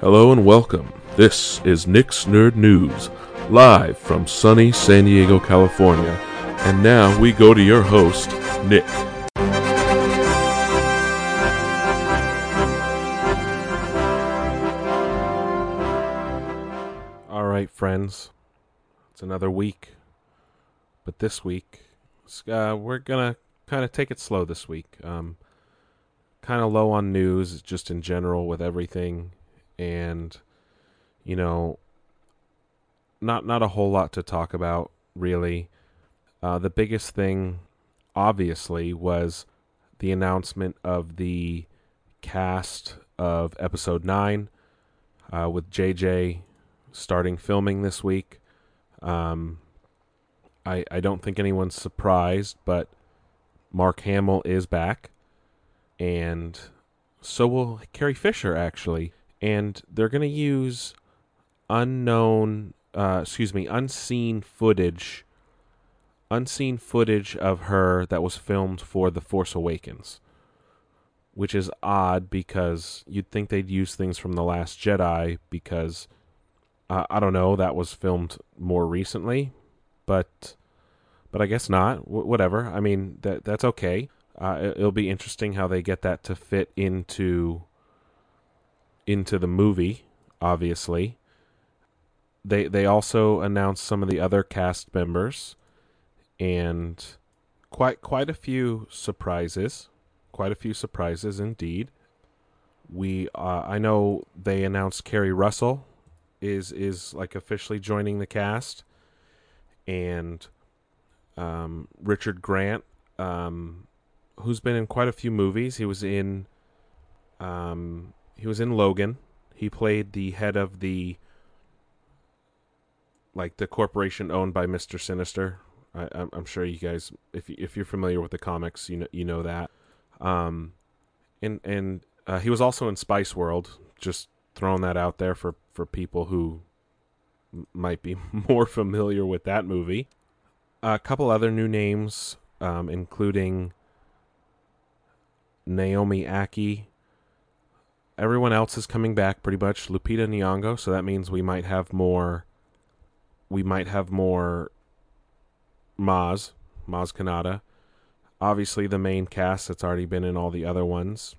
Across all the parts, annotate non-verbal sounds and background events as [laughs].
Hello and welcome. This is Nick's Nerd News, live from sunny San Diego, California. And now we go to your host, Nick. All right, friends. It's another week. But this week, uh, we're going to kind of take it slow this week. Um, kind of low on news, just in general, with everything and you know not not a whole lot to talk about really. Uh, the biggest thing obviously was the announcement of the cast of episode 9 uh, with jj starting filming this week. Um, I, I don't think anyone's surprised but mark hamill is back and so will carrie fisher actually and they're going to use unknown, uh, excuse me, unseen footage, unseen footage of her that was filmed for The Force Awakens, which is odd because you'd think they'd use things from The Last Jedi because uh, I don't know that was filmed more recently, but but I guess not. W- whatever. I mean that that's okay. Uh, it'll be interesting how they get that to fit into into the movie, obviously. They they also announced some of the other cast members and quite quite a few surprises. Quite a few surprises indeed. We uh, I know they announced Keri Russell is is like officially joining the cast and um, Richard Grant um, who's been in quite a few movies. He was in um, he was in Logan. He played the head of the like the corporation owned by Mister Sinister. I, am sure you guys, if if you're familiar with the comics, you know you know that. Um, and and uh, he was also in Spice World. Just throwing that out there for for people who might be [laughs] more familiar with that movie. A couple other new names, um, including Naomi Ackie everyone else is coming back pretty much. Lupita Nyong'o, so that means we might have more. We might have more. Maz, Maz Kanata. Obviously, the main cast that's already been in all the other ones.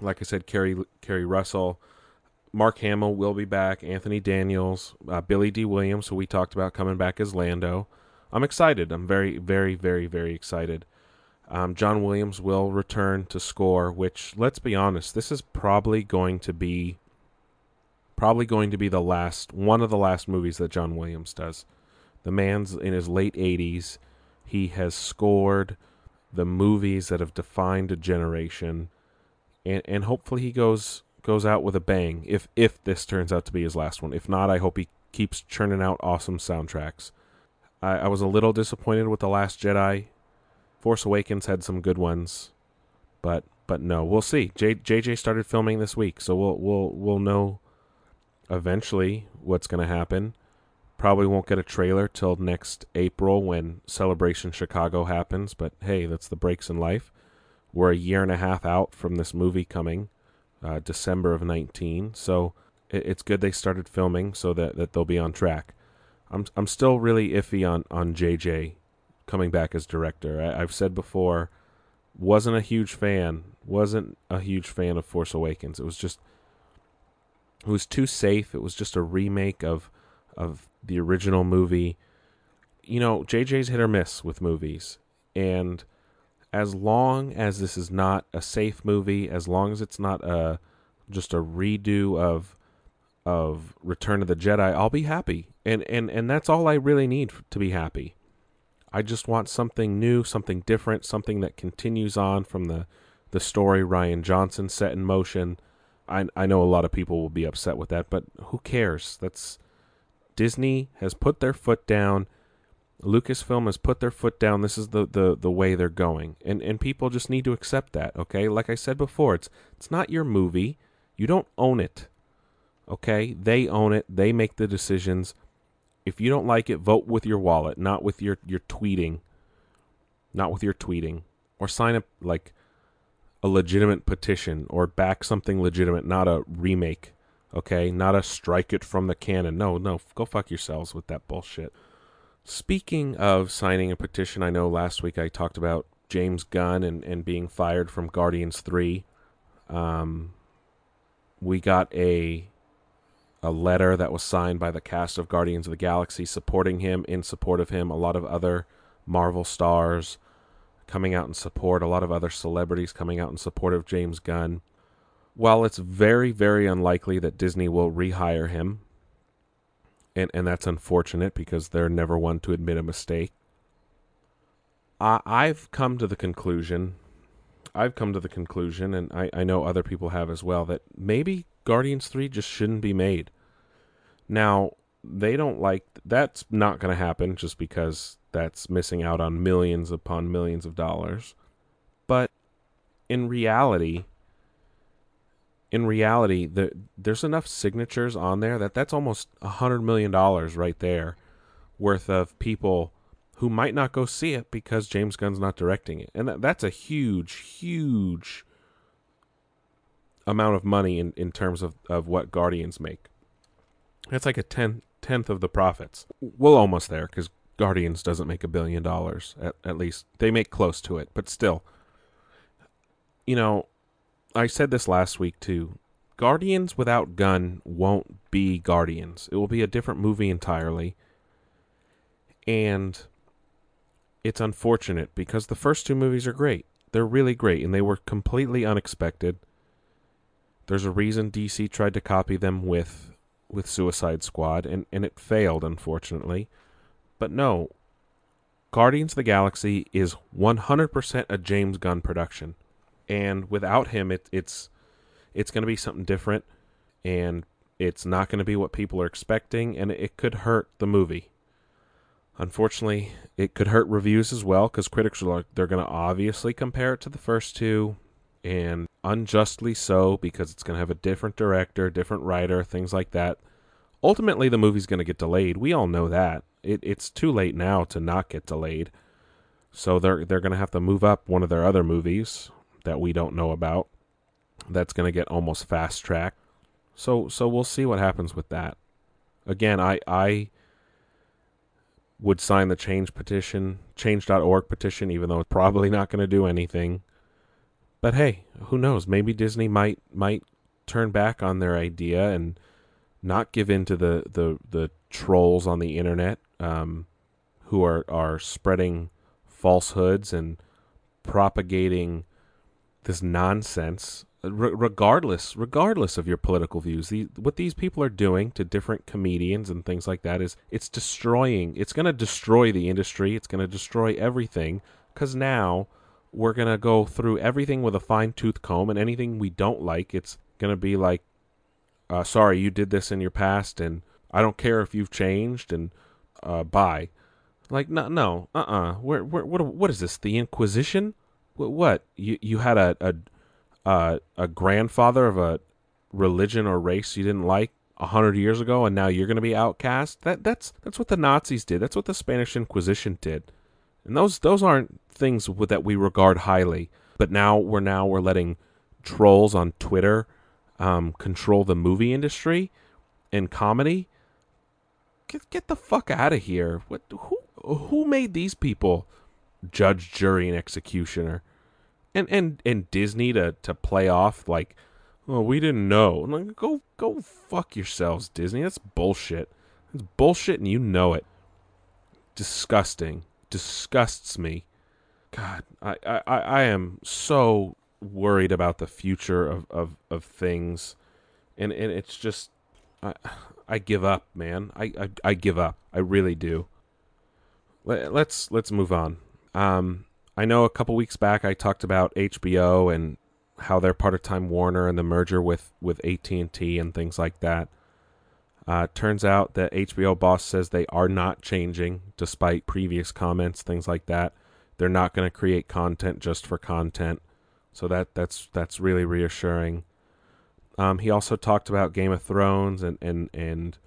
Like I said, Keri Keri Russell, Mark Hamill will be back. Anthony Daniels, uh, Billy Dee Williams, who we talked about coming back as Lando. I'm excited. I'm very, very, very, very excited. Um, John Williams will return to score, which let's be honest, this is probably going to be probably going to be the last one of the last movies that John Williams does. The man's in his late 80s. He has scored the movies that have defined a generation, and and hopefully he goes goes out with a bang. If if this turns out to be his last one, if not, I hope he keeps churning out awesome soundtracks. I, I was a little disappointed with the Last Jedi. Force Awakens had some good ones, but but no, we'll see. J, JJ started filming this week, so we'll we'll we'll know eventually what's going to happen. Probably won't get a trailer till next April when Celebration Chicago happens, but hey, that's the breaks in life. We're a year and a half out from this movie coming, uh, December of 19. So it, it's good they started filming so that, that they'll be on track. I'm I'm still really iffy on, on JJ coming back as director. I, have said before, wasn't a huge fan. Wasn't a huge fan of Force Awakens. It was just, it was too safe. It was just a remake of, of the original movie. You know, JJ's hit or miss with movies, and as long as this is not a safe movie, as long as it's not a just a redo of of Return of the Jedi, I'll be happy. And and and that's all I really need to be happy. I just want something new, something different, something that continues on from the the story Rian Johnson set in motion. I I know a lot of people will be upset with that, but who cares? That's Disney has put their foot down. Lucasfilm has put their foot down. This is the, the, the way they're going. And and people just need to accept that, okay? Like I said before, it's it's not your movie. You don't own it. Okay? They own it. They make the decisions. If you don't like it, vote with your wallet, not with your, your tweeting. Not with your tweeting. Or sign up like a legitimate petition or back something legitimate, not a remake Okay, not a strike it from the canon. No, no, go fuck yourselves with that bullshit. Speaking of signing a petition, I know last week I talked about James Gunn and, and being fired from Guardians 3. Um, we got a a letter that was signed by the cast of Guardians of the Galaxy supporting him, in support of him. A lot of other Marvel stars coming out in support, a lot of other celebrities coming out in support of James Gunn. While it's very, very unlikely that Disney will rehire him, and, and that's unfortunate because they're never one to admit a mistake. I, I've come to the conclusion, I've come to the conclusion, and I, I know other people have as well, that maybe Guardians 3 just shouldn't be made. Now, they don't like that's not going to happen just because that's missing out on millions upon millions of dollars. But in reality, in reality, the, there's enough signatures on there that that's almost a hundred million dollars right there worth of people who might not go see it because James Gunn's not directing it, and that, that's a huge, huge amount of money in, in terms of, of what Guardians make. It's like a ten, tenth of the profits. Well, almost there because Guardians doesn't make a billion dollars. At, at least they make close to it, but still. You know, I said this last week too. Guardians without Gunn won't be Guardians. It will be a different movie entirely. And it's unfortunate because the first two movies are great. They're really great and they were completely unexpected. There's a reason DC tried to copy them with with Suicide Squad and, and it failed unfortunately. But no, Guardians of the Galaxy is 100% a James Gunn production and without him, it, it's it's going to be something different, and it's not going to be what people are expecting, and it could hurt the movie. Unfortunately, it could hurt reviews as well because critics are they're going to obviously compare it to the first two, and unjustly so because it's going to have a different director, different writer, things like that. Ultimately, the movie's going to get delayed. We all know that. It, it's too late now to not get delayed. So they're they're going to have to move up one of their other movies, that we don't know about. That's going to get almost fast track. So so we'll see what happens with that. Again, I I would sign the change petition, change.org petition even though it's probably not going to do anything. But hey, who knows? Maybe Disney might might turn back on their idea and not give in to the the the trolls on the internet um, who are are spreading falsehoods and propagating this nonsense regardless regardless of your political views the, what these people are doing to different comedians and things like that is it's destroying it's going to destroy the industry it's going to destroy everything because now we're going to go through everything with a fine-tooth comb and anything we don't like it's going to be like uh, sorry you did this in your past and i don't care if you've changed and uh, bye. Like no no uh-uh. Where, where, what, what is this the inquisition? What? You you had a a uh, a grandfather of a religion or race you didn't like a hundred years ago, and now you're going to be outcast? That that's that's what the Nazis did. That's what the Spanish Inquisition did, and those those aren't things that we regard highly. But now we're now we're letting trolls on Twitter um, control the movie industry and comedy. Get get the fuck out of here! What who who made these people? judge, jury, and executioner. And and and Disney to to play off like, oh, we didn't know. Like, go go fuck yourselves, Disney. That's bullshit. It's bullshit, and you know it. Disgusting. Disgusts me. God, I I, I am so worried about the future of, of, of things, and and it's just I I give up, man. I, I, I give up. I really do. Let, let's let's move on. Um, I know a couple weeks back I talked about HBO and how they're part of Time Warner and the merger with with AT and T and things like that. Uh, turns out that HBO boss says they are not changing, despite previous comments, things like that. They're not going to create content just for content, so that that's that's really reassuring. Um, he also talked about Game of Thrones and and and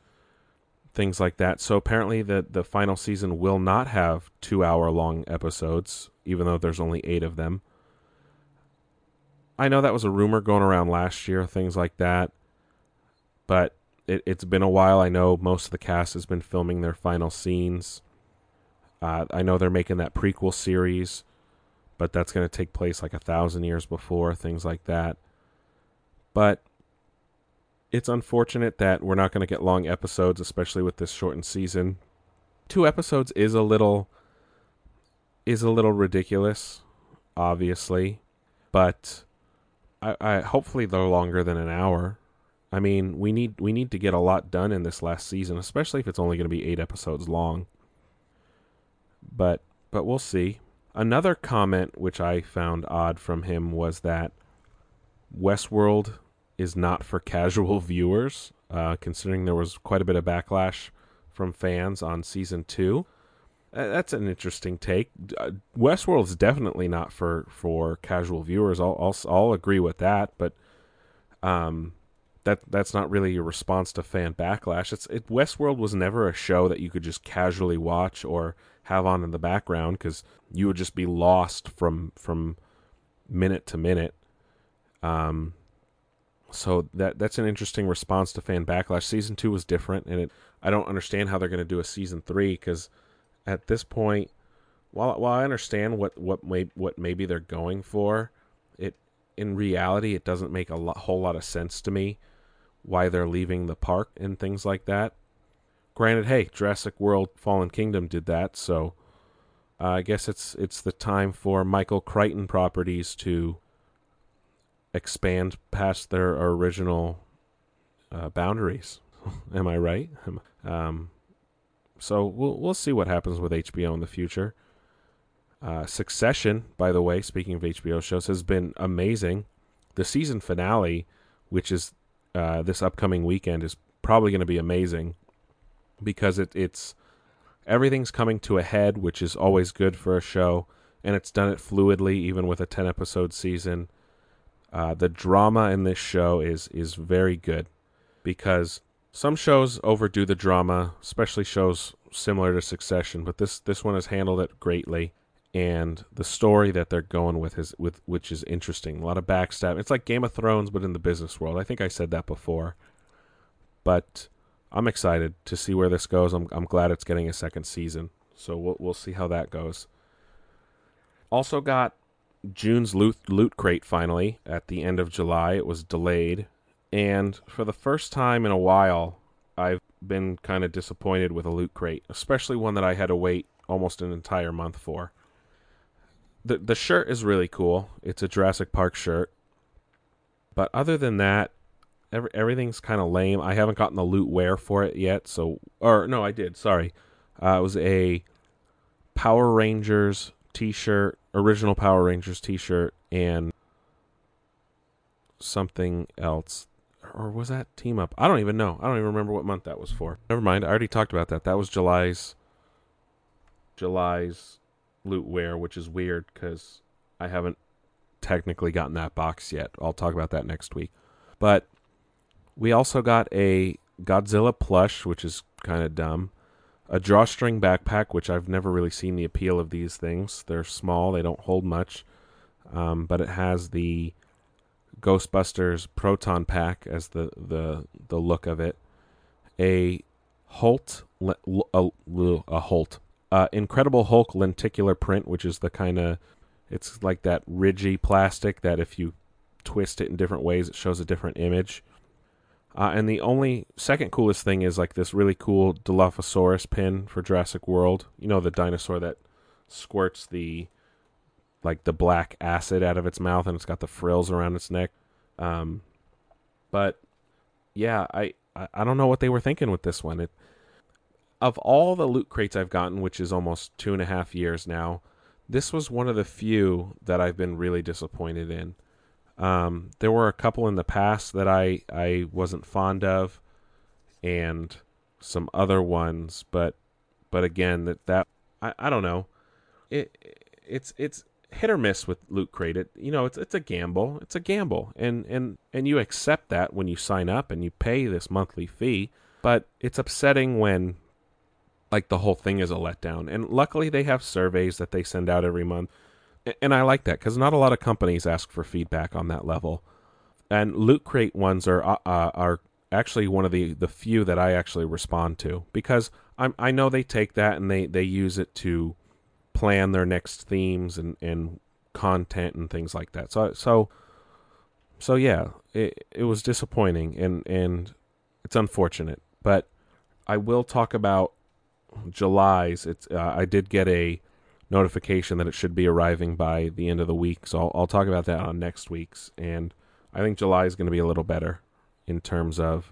things like that. So apparently the the final season will not have 2-hour long episodes even though there's only 8 of them. I know that was a rumor going around last year, things like that. but it, it's been a while. I know most of the cast has been filming their final scenes. Uh, I know they're making that prequel series, but that's going to take place like a thousand years before, things like that. But it's unfortunate that we're not going to get long episodes, especially with this shortened season. Two episodes is a little is a little ridiculous, obviously, but I, I hopefully they're longer than an hour. I mean, we need we need to get a lot done in this last season, especially if it's only going to be eight episodes long. But but we'll see. Another comment which I found odd from him was that Westworld is not for casual [laughs] viewers, uh, considering there was quite a bit of backlash from fans on season two. Uh, that's an interesting take. Uh, Westworld is definitely not for for casual viewers. I'll I'll, I'll agree with that, but um, that that's not really a response to fan backlash. It's it, Westworld was never a show that you could just casually watch or have on in the background because you would just be lost from from minute to minute. Um, so that that's an interesting response to fan backlash. Season two was different, and it I don't understand how they're going to do a season three because at this point, while while I understand what what may, what maybe they're going for, it in reality it doesn't make a whole lot of sense to me why they're leaving the park and things like that. Granted, hey, Jurassic World Fallen Kingdom did that, so uh, I guess it's it's the time for Michael Crichton properties to expand past their original uh, boundaries. [laughs] Am I right? Um, so we'll we'll see what happens with HBO in the future. Uh, Succession, by the way, speaking of HBO shows, has been amazing. The season finale, which is uh, this upcoming weekend, is probably going to be amazing because it, it's everything's coming to a head, which is always good for a show, and it's done it fluidly, even with a ten episode season. Uh, the drama in this show is is very good because some shows overdo the drama, especially shows similar to Succession, but this this one has handled it greatly. And the story that they're going with is with which is interesting. A lot of backstab. It's like Game of Thrones, but in the business world. I think I said that before. But I'm excited to see where this goes. I'm I'm glad it's getting a second season. So we'll we'll see how that goes. Also got June's loot loot crate finally at the end of July. It was delayed, and for the first time in a while, I've been kind of disappointed with a loot crate, especially one that I had to wait almost an entire month for. The The shirt is really cool. It's a Jurassic Park shirt, but other than that, every, everything's kind of lame. I haven't gotten the loot wear for it yet, so or no, I did. Sorry, uh, it was a Power Rangers T-shirt original Power Rangers T-shirt and something else, or was that Team Up? I don't even know. I don't even remember what month that was for. Never mind. I already talked about that. That was July's July's loot wear, which is weird because I haven't technically gotten that box yet. I'll talk about that next week. But we also got a Godzilla plush, which is kind of dumb a drawstring backpack, which I've never really seen the appeal of these things. They're small, they don't hold much, um, but it has the Ghostbusters proton pack as the the the look of it. A Holt a, a Holt uh, Incredible Hulk lenticular print, which is the kind of it's like that ridgy plastic that if you twist it in different ways, it shows a different image. Uh, and the only second coolest thing is like this really cool Dilophosaurus pin for Jurassic World. You know the dinosaur that squirts the like the black acid out of its mouth and it's got the frills around its neck. Um, but yeah, I, I, I don't know what they were thinking with this one. It of all the loot crates I've gotten, which is almost two and a half years now, this was one of the few that I've been really disappointed in. Um, there were a couple in the past that I I wasn't fond of, and some other ones, but but again that that I, I don't know, it it's it's hit or miss with Loot Crate. It you know it's it's a gamble. It's a gamble, and and and you accept that when you sign up and you pay this monthly fee. But it's upsetting when like the whole thing is a letdown. And luckily they have surveys that they send out every month and I like that because not a lot of companies ask for feedback on that level. And loot crate ones are uh, uh, are actually one of the the few that I actually respond to because I'm I know they take that and they they use it to plan their next themes and and content and things like that. So so so yeah, it it was disappointing and and it's unfortunate, but I will talk about July's. It's uh, I did get a notification that it should be arriving by the end of the week, so I'll, I'll talk about that on next week's. And I think July is going to be a little better in terms of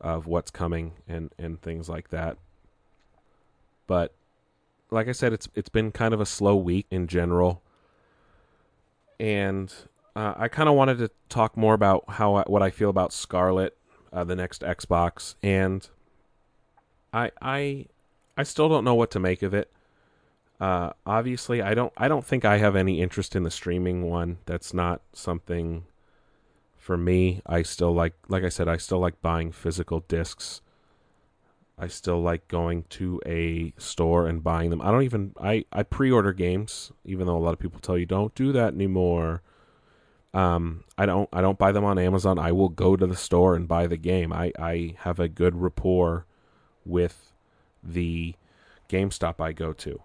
of what's coming and and things like that. But like I said, it's it's been kind of a slow week in general, and uh, I kind of wanted to talk more about how I, what I feel about Scarlett, uh, the next Xbox, and I I I still don't know what to make of it. Uh, obviously, I don't I don't think I have any interest in the streaming one. That's not something for me. I still like like I said, I still like buying physical discs. I still like going to a store and buying them. I don't even I I pre-order games, even though a lot of people tell you don't do that anymore. Um, I don't I don't buy them on Amazon. I will go to the store and buy the game. I I have a good rapport with the GameStop I go to.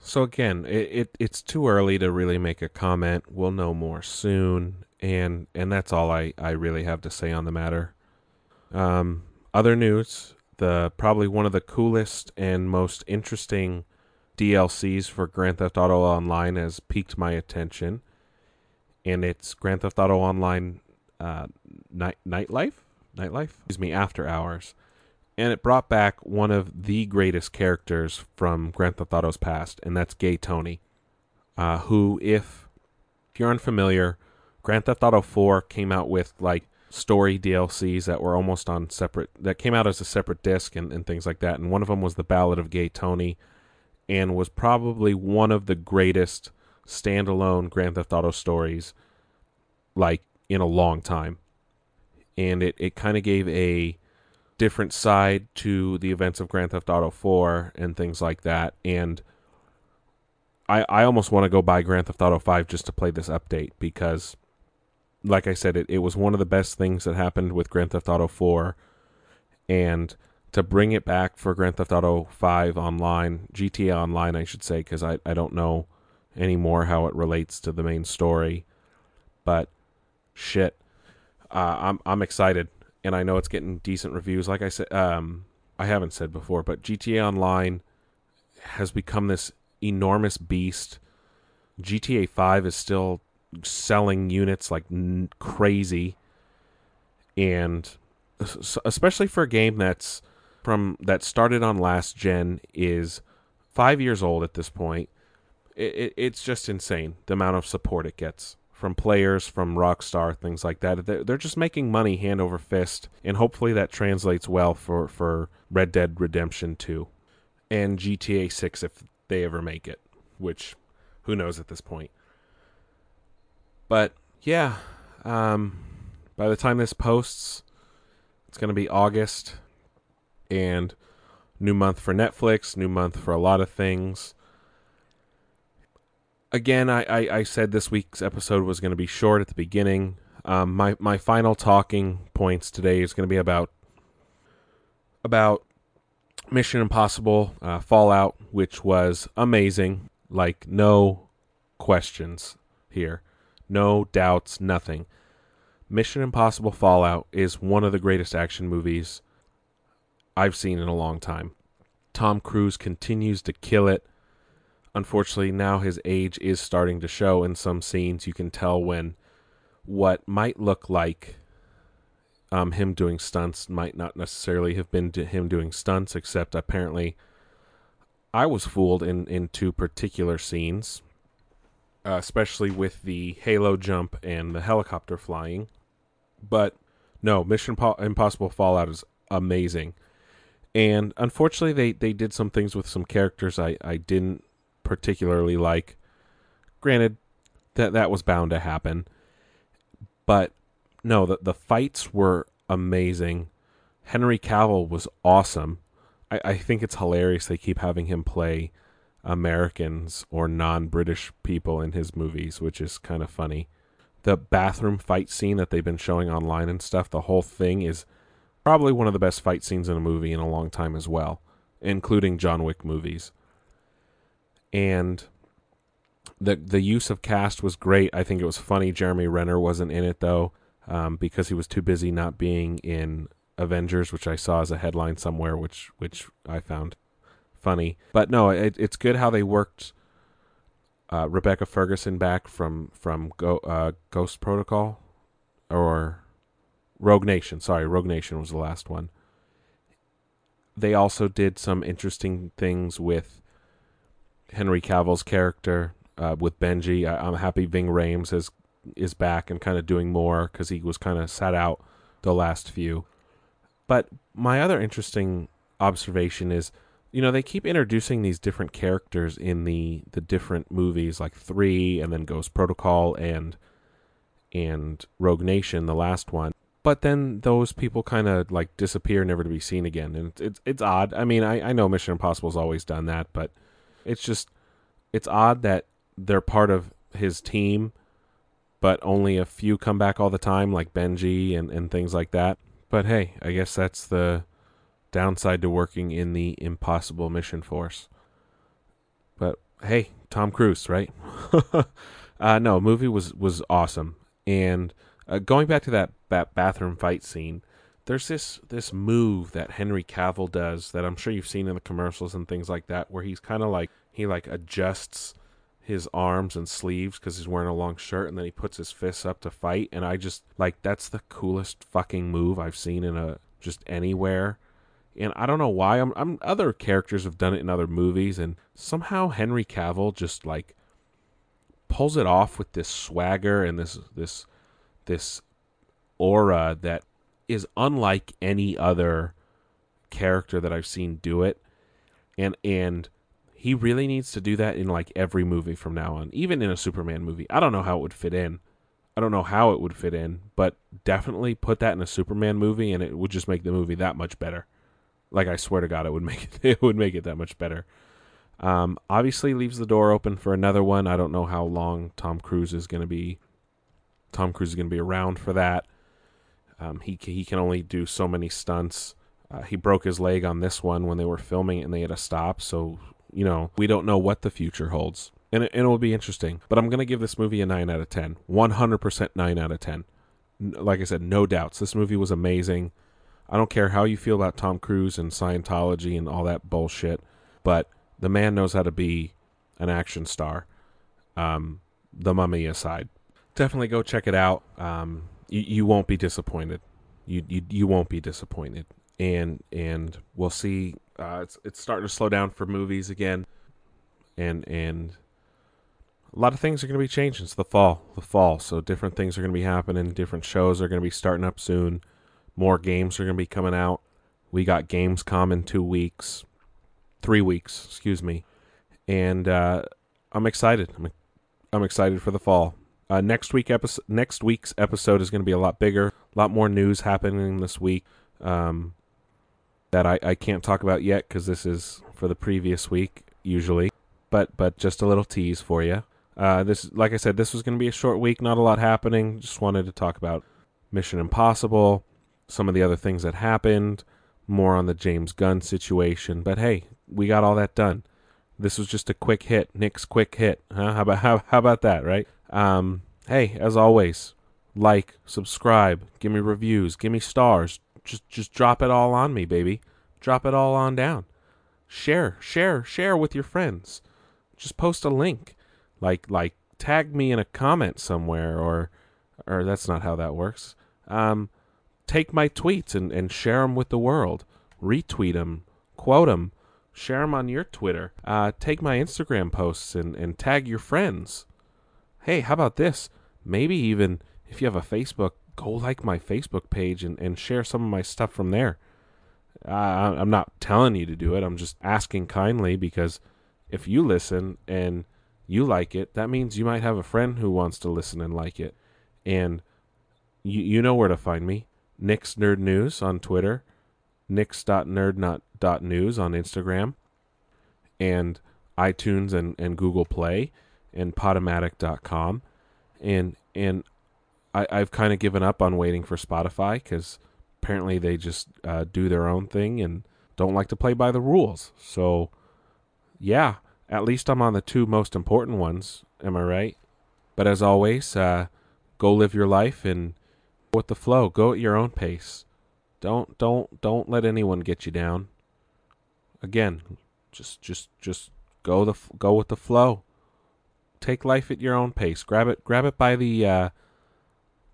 So again, it, it it's too early to really make a comment. We'll know more soon, and and that's all I I really have to say on the matter. Um, other news: the probably one of the coolest and most interesting DLCs for Grand Theft Auto Online has piqued my attention, and it's Grand Theft Auto Online uh, night nightlife nightlife. Excuse me, after hours and it brought back one of the greatest characters from Grand Theft Auto's past, and that's Gay Tony, uh, who, if, if you're unfamiliar, Grand Theft Auto 4 came out with like story DLCs that were almost on separate, that came out as a separate disc and, and things like that, and one of them was the Ballad of Gay Tony, and was probably one of the greatest standalone Grand Theft Auto stories, like in a long time, and it it kind of gave a different side to the events of Grand Theft Auto 4 and things like that. And I I almost want to go buy Grand Theft Auto 5 just to play this update because like I said it, it was one of the best things that happened with Grand Theft Auto 4 and to bring it back for Grand Theft Auto 5 online, GTA online I should say cuz I I don't know anymore how it relates to the main story. But shit. Uh, I'm I'm excited and I know it's getting decent reviews. Like I said, um, I haven't said before, but GTA Online has become this enormous beast. GTA 5 is still selling units like n- crazy, and especially for a game that's from that started on last gen is five years old at this point. It, it, it's just insane the amount of support it gets from players, from Rockstar, things like that. They're, just making money hand over fist, and hopefully that translates well for, for Red Dead Redemption 2 and GTA 6 if they ever make it, which who knows at this point. But yeah, um, by the time this posts, it's going to be August, and new month for Netflix, new month for a lot of things again, I, I, I, said this week's episode was going to be short at the beginning. Um, my my final talking points today is going to be about about Mission Impossible uh, Fallout, which was amazing. Like no questions here, no doubts, nothing. Mission Impossible Fallout is one of the greatest action movies I've seen in a long time. Tom Cruise continues to kill it unfortunately now his age is starting to show in some scenes. You can tell when what might look like um, him doing stunts might not necessarily have been him doing stunts except apparently i was fooled in in two particular scenes uh, especially with the halo jump and the helicopter flying. But no mission po- impossible fallout is amazing. And unfortunately they they did some things with some characters i i didn't particularly like. Granted, that that was bound to happen, but no, the the fights were amazing. Henry Cavill was awesome. I, I think it's hilarious they keep having him play Americans or non-British people in his movies, which is kind of funny. The bathroom fight scene that they've been showing online and stuff, the whole thing is probably one of the best fight scenes in a movie in a long time as well, including John Wick movies. And the the use of cast was great. I think it was funny. Jeremy Renner wasn't in it though, um, because he was too busy not being in Avengers, which I saw as a headline somewhere, which which I found funny. But no, it, it's good how they worked uh, Rebecca Ferguson back from from Go, uh, Ghost Protocol or Rogue Nation. Sorry, Rogue Nation was the last one. They also did some interesting things with Henry Cavill's character uh, with Benji. I, am happy Ving Rhames is is back and kind of doing more because he was kind of sat out the last few. But my other interesting observation is, you know, they keep introducing these different characters in the the different movies, like three, and then Ghost Protocol and and Rogue Nation, the last one. But then those people kind of like disappear, never to be seen again, and it's it's, it's odd. I mean, I, I know Mission Impossible's always done that, but it's just it's odd that they're part of his team, but only a few come back all the time, like Benji and, and things like that. But hey, I guess that's the downside to working in the impossible mission force. But hey, Tom Cruise, right? [laughs] uh, no, movie was was awesome. And uh, going back to that, that bathroom fight scene, there's this this move that Henry Cavill does that I'm sure you've seen in the commercials and things like that, where he's kind of like he like adjusts his arms and sleeves because he's wearing a long shirt and then he puts his fists up to fight and i just like that's the coolest fucking move i've seen in a just anywhere. And i don't know why i'm, I'm other characters have done it in other movies and somehow henry cavill just like pulls it off with this swagger and this this this aura that is unlike any other character that i've seen do it. And and he really needs to do that in like every movie from now on, even in a Superman movie. I don't know how it would fit in. I don't know how it would fit in, but definitely put that in a Superman movie and it would just make the movie that much better. Like I swear to God, it would make it, [laughs] it would make it that much better. Um, obviously leaves the door open for another one. I don't know how long Tom Cruise is going to be. Tom Cruise is going to be around for that. Um, he he can only do so many stunts. Uh, he broke his leg on this one when they were filming it and they had to stop. So you know, we don't know what the future holds. And it, and it will be interesting. But I'm going to give this movie a 9 out of 10. 100% 9 out of 10. Like I said, no doubts. This movie was amazing. I don't care how you feel about Tom Cruise and Scientology and all that bullshit, but the man knows how to be an action star. Um, the mummy aside. Definitely go check it out. Um, you, you won't be disappointed. You, you you won't be disappointed. And and we'll see uh, it's it's starting to slow down for movies again, and and a lot of things are going to be changing. It's the fall, the fall, so different things are going to be happening. Different shows are going to be starting up soon. More games are going to be coming out. We got Gamescom in two weeks, three weeks, excuse me, and uh, I'm excited. I'm I'm excited for the fall. Uh, next week episode, next week's episode is going to be a lot bigger, a lot more news happening this week. Um, that I, I can't talk about yet because this is for the previous week usually. But but just a little tease for you. Uh, this like I said, this was going to be a short week, not a lot happening. Just wanted to talk about Mission Impossible, some of the other things that happened, more on the James Gunn situation. But hey, we got all that done. This was just a quick hit, Nick's quick hit. Huh? How about [laughs] how, how about that, right? Um, hey, as always, like, subscribe, give me reviews, give me stars, just just drop it all on me, baby. Drop it all on down. Share, share, share with your friends. Just post a link. Like like tag me in a comment somewhere or or that's not how that works. Um take my tweets and, and share them with the world. Retweet them, quote them, share them on your Twitter. Uh, take my Instagram posts and, and tag your friends. Hey, how about this? Maybe even if you have a Facebook go like my Facebook page and, and share some of my stuff from there. Uh, I'm not telling you to do it. I'm just asking kindly because if you listen and you like it, that means you might have a friend who wants to listen and like it. And you, you know where to find me. Nick's Nerd News on Twitter, Nick's.nerd.news on Instagram, and iTunes and, and Google Play, and Podomatic.com. And, and I, I've kind of given up on waiting for Spotify because apparently they just uh, do their own thing and don't like to play by the rules. So, yeah, at least I'm on the two most important ones. Am I right? But as always, uh, go live your life and go with the flow. Go at your own pace. Don't don't don't let anyone get you down. Again, just just just go the go with the flow. Take life at your own pace. Grab it grab it by the uh,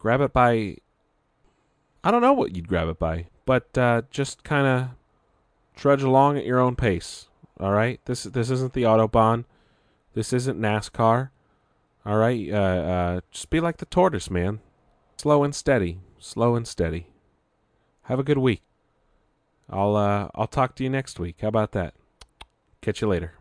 grab it by I don't know what you'd grab it by, but uh, just kind of trudge along at your own pace. All right, this this isn't the autobahn. This isn't NASCAR. All right, uh, uh, just be like the tortoise, man. Slow and steady, slow and steady. Have a good week. I'll uh, I'll talk to you next week. How about that? Catch you later.